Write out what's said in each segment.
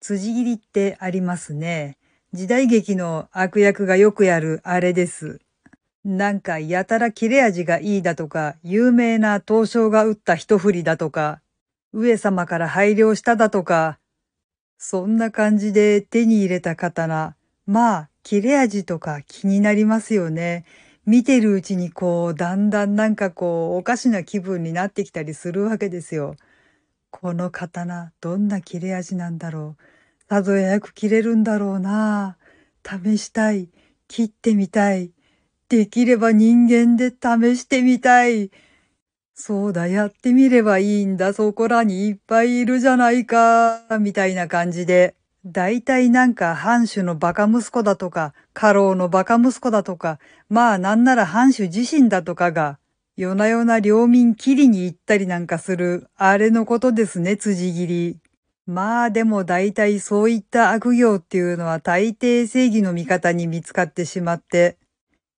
辻切りってありますね。時代劇の悪役がよくやるあれです。なんかやたら切れ味がいいだとか、有名な東証が打った一振りだとか、上様から配慮しただとか、そんな感じで手に入れた刀。まあ、切れ味とか気になりますよね。見てるうちにこう、だんだんなんかこう、おかしな気分になってきたりするわけですよ。この刀、どんな切れ味なんだろう。さぞやく切れるんだろうな。試したい。切ってみたい。できれば人間で試してみたい。そうだ、やってみればいいんだ。そこらにいっぱいいるじゃないか。みたいな感じで。だいいなんか藩主のバカ息子だとか、家老のバカ息子だとか、まあなんなら藩主自身だとかが、夜な夜な領民切りに行ったりなんかする、あれのことですね、辻切り。まあでも大体そういった悪行っていうのは大抵正義の味方に見つかってしまって、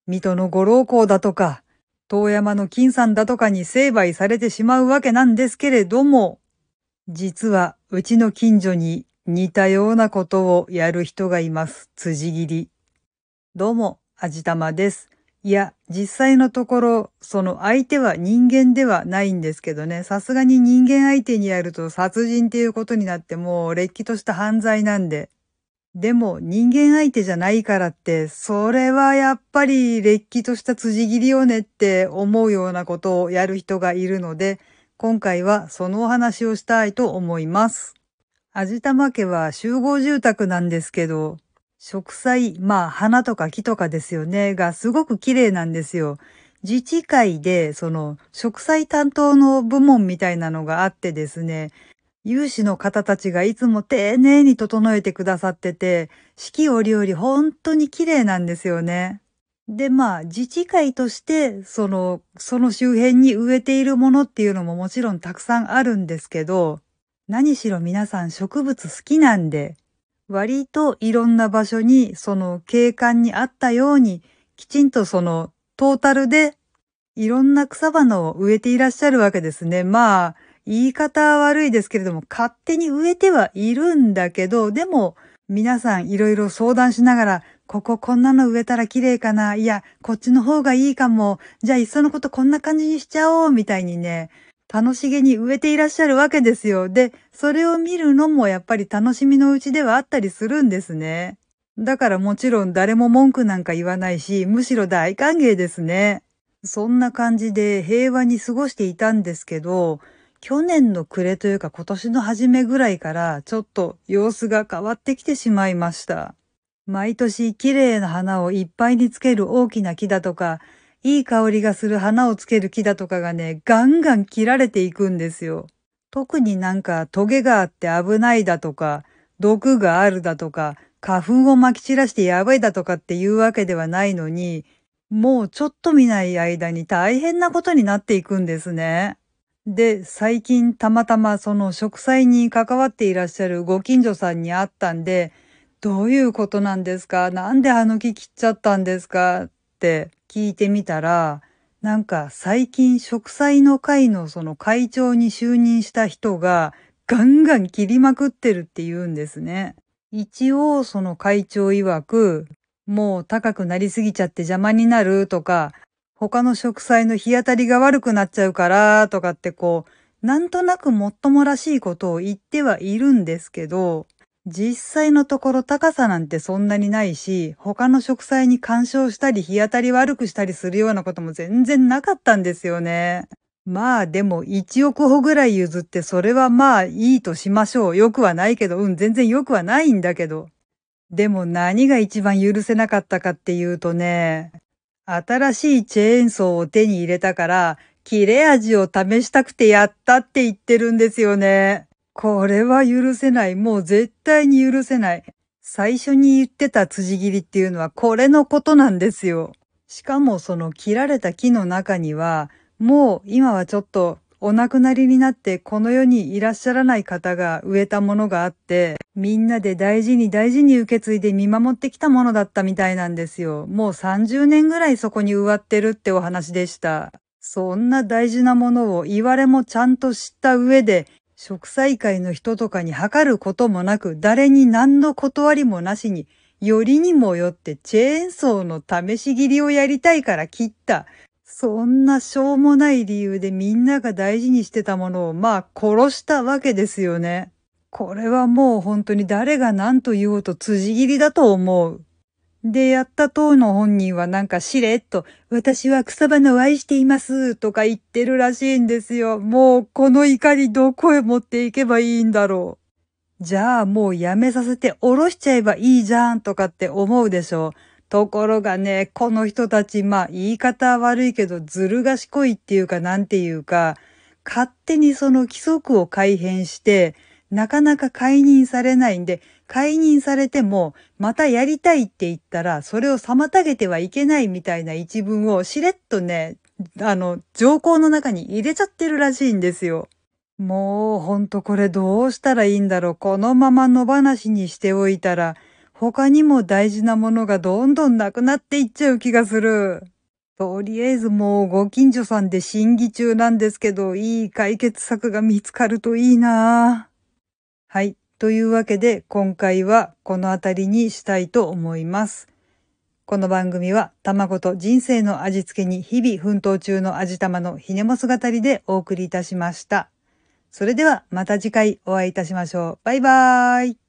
水戸の五老公だとか、遠山の金さんだとかに成敗されてしまうわけなんですけれども、実はうちの近所に似たようなことをやる人がいます。辻切り。どうも、あじたまです。いや、実際のところ、その相手は人間ではないんですけどね、さすがに人間相手にやると殺人っていうことになってもう、れっきとした犯罪なんで。でも、人間相手じゃないからって、それはやっぱり、れっきとした辻切りよねって思うようなことをやる人がいるので、今回はそのお話をしたいと思います。味玉家は集合住宅なんですけど、植栽、まあ花とか木とかですよね、がすごく綺麗なんですよ。自治会で、その、植栽担当の部門みたいなのがあってですね、有志の方たちがいつも丁寧に整えてくださってて、四季折々本当に綺麗なんですよね。で、まあ、自治会として、その、その周辺に植えているものっていうのももちろんたくさんあるんですけど、何しろ皆さん植物好きなんで、割といろんな場所にその景観にあったように、きちんとそのトータルでいろんな草花を植えていらっしゃるわけですね。まあ、言い方は悪いですけれども、勝手に植えてはいるんだけど、でも皆さんいろいろ相談しながら、こここんなの植えたら綺麗かないや、こっちの方がいいかも。じゃあいっそのことこんな感じにしちゃおうみたいにね、楽しげに植えていらっしゃるわけですよ。で、それを見るのもやっぱり楽しみのうちではあったりするんですね。だからもちろん誰も文句なんか言わないし、むしろ大歓迎ですね。そんな感じで平和に過ごしていたんですけど、去年の暮れというか今年の初めぐらいからちょっと様子が変わってきてしまいました。毎年綺麗な花をいっぱいにつける大きな木だとか、いい香りがする花をつける木だとかがね、ガンガン切られていくんですよ。特になんかトゲがあって危ないだとか、毒があるだとか、花粉を撒き散らしてやばいだとかっていうわけではないのに、もうちょっと見ない間に大変なことになっていくんですね。で、最近たまたまその植栽に関わっていらっしゃるご近所さんに会ったんで、どういうことなんですか？なんであの木切っちゃったんですか？って聞いてみたら、なんか最近植栽の会のその会長に就任した人がガンガン切りまくってるって言うんですね。一応その会長曰く、もう高くなりすぎちゃって邪魔になるとか、他の植栽の日当たりが悪くなっちゃうからとかってこう、なんとなくもっともらしいことを言ってはいるんですけど、実際のところ高さなんてそんなにないし、他の植栽に干渉したり日当たり悪くしたりするようなことも全然なかったんですよね。まあでも1億歩ぐらい譲ってそれはまあいいとしましょう。よくはないけど、うん、全然よくはないんだけど。でも何が一番許せなかったかっていうとね、新しいチェーンソーを手に入れたから、切れ味を試したくてやったって言ってるんですよね。これは許せない。もう絶対に許せない。最初に言ってた辻切りっていうのはこれのことなんですよ。しかもその切られた木の中には、もう今はちょっとお亡くなりになってこの世にいらっしゃらない方が植えたものがあって、みんなで大事に大事に受け継いで見守ってきたものだったみたいなんですよ。もう30年ぐらいそこに植わってるってお話でした。そんな大事なものを言われもちゃんと知った上で植栽会の人とかに測ることもなく、誰に何の断りもなしに、よりにもよってチェーンソーの試し切りをやりたいから切った。そんなしょうもない理由でみんなが大事にしてたものをまあ殺したわけですよね。これはもう本当に誰が何と言おうと辻切りだと思う。で、やった当の本人はなんかしれっと、私は草花を愛していますとか言ってるらしいんですよ。もうこの怒りどこへ持っていけばいいんだろう。じゃあもうやめさせて下ろしちゃえばいいじゃんとかって思うでしょう。ところがね、この人たち、まあ言い方悪いけどずる賢いっていうかなんていうか、勝手にその規則を改変して、なかなか解任されないんで、解任されても、またやりたいって言ったら、それを妨げてはいけないみたいな一文をしれっとね、あの、条項の中に入れちゃってるらしいんですよ。もう、ほんとこれどうしたらいいんだろう。このまま野放しにしておいたら、他にも大事なものがどんどんなくなっていっちゃう気がする。とりあえずもうご近所さんで審議中なんですけど、いい解決策が見つかるといいなぁはい。というわけで今回はこの辺りにしたいと思います。この番組は卵と人生の味付けに日々奮闘中の味玉のひねもす語りでお送りいたしました。それではまた次回お会いいたしましょう。バイバーイ。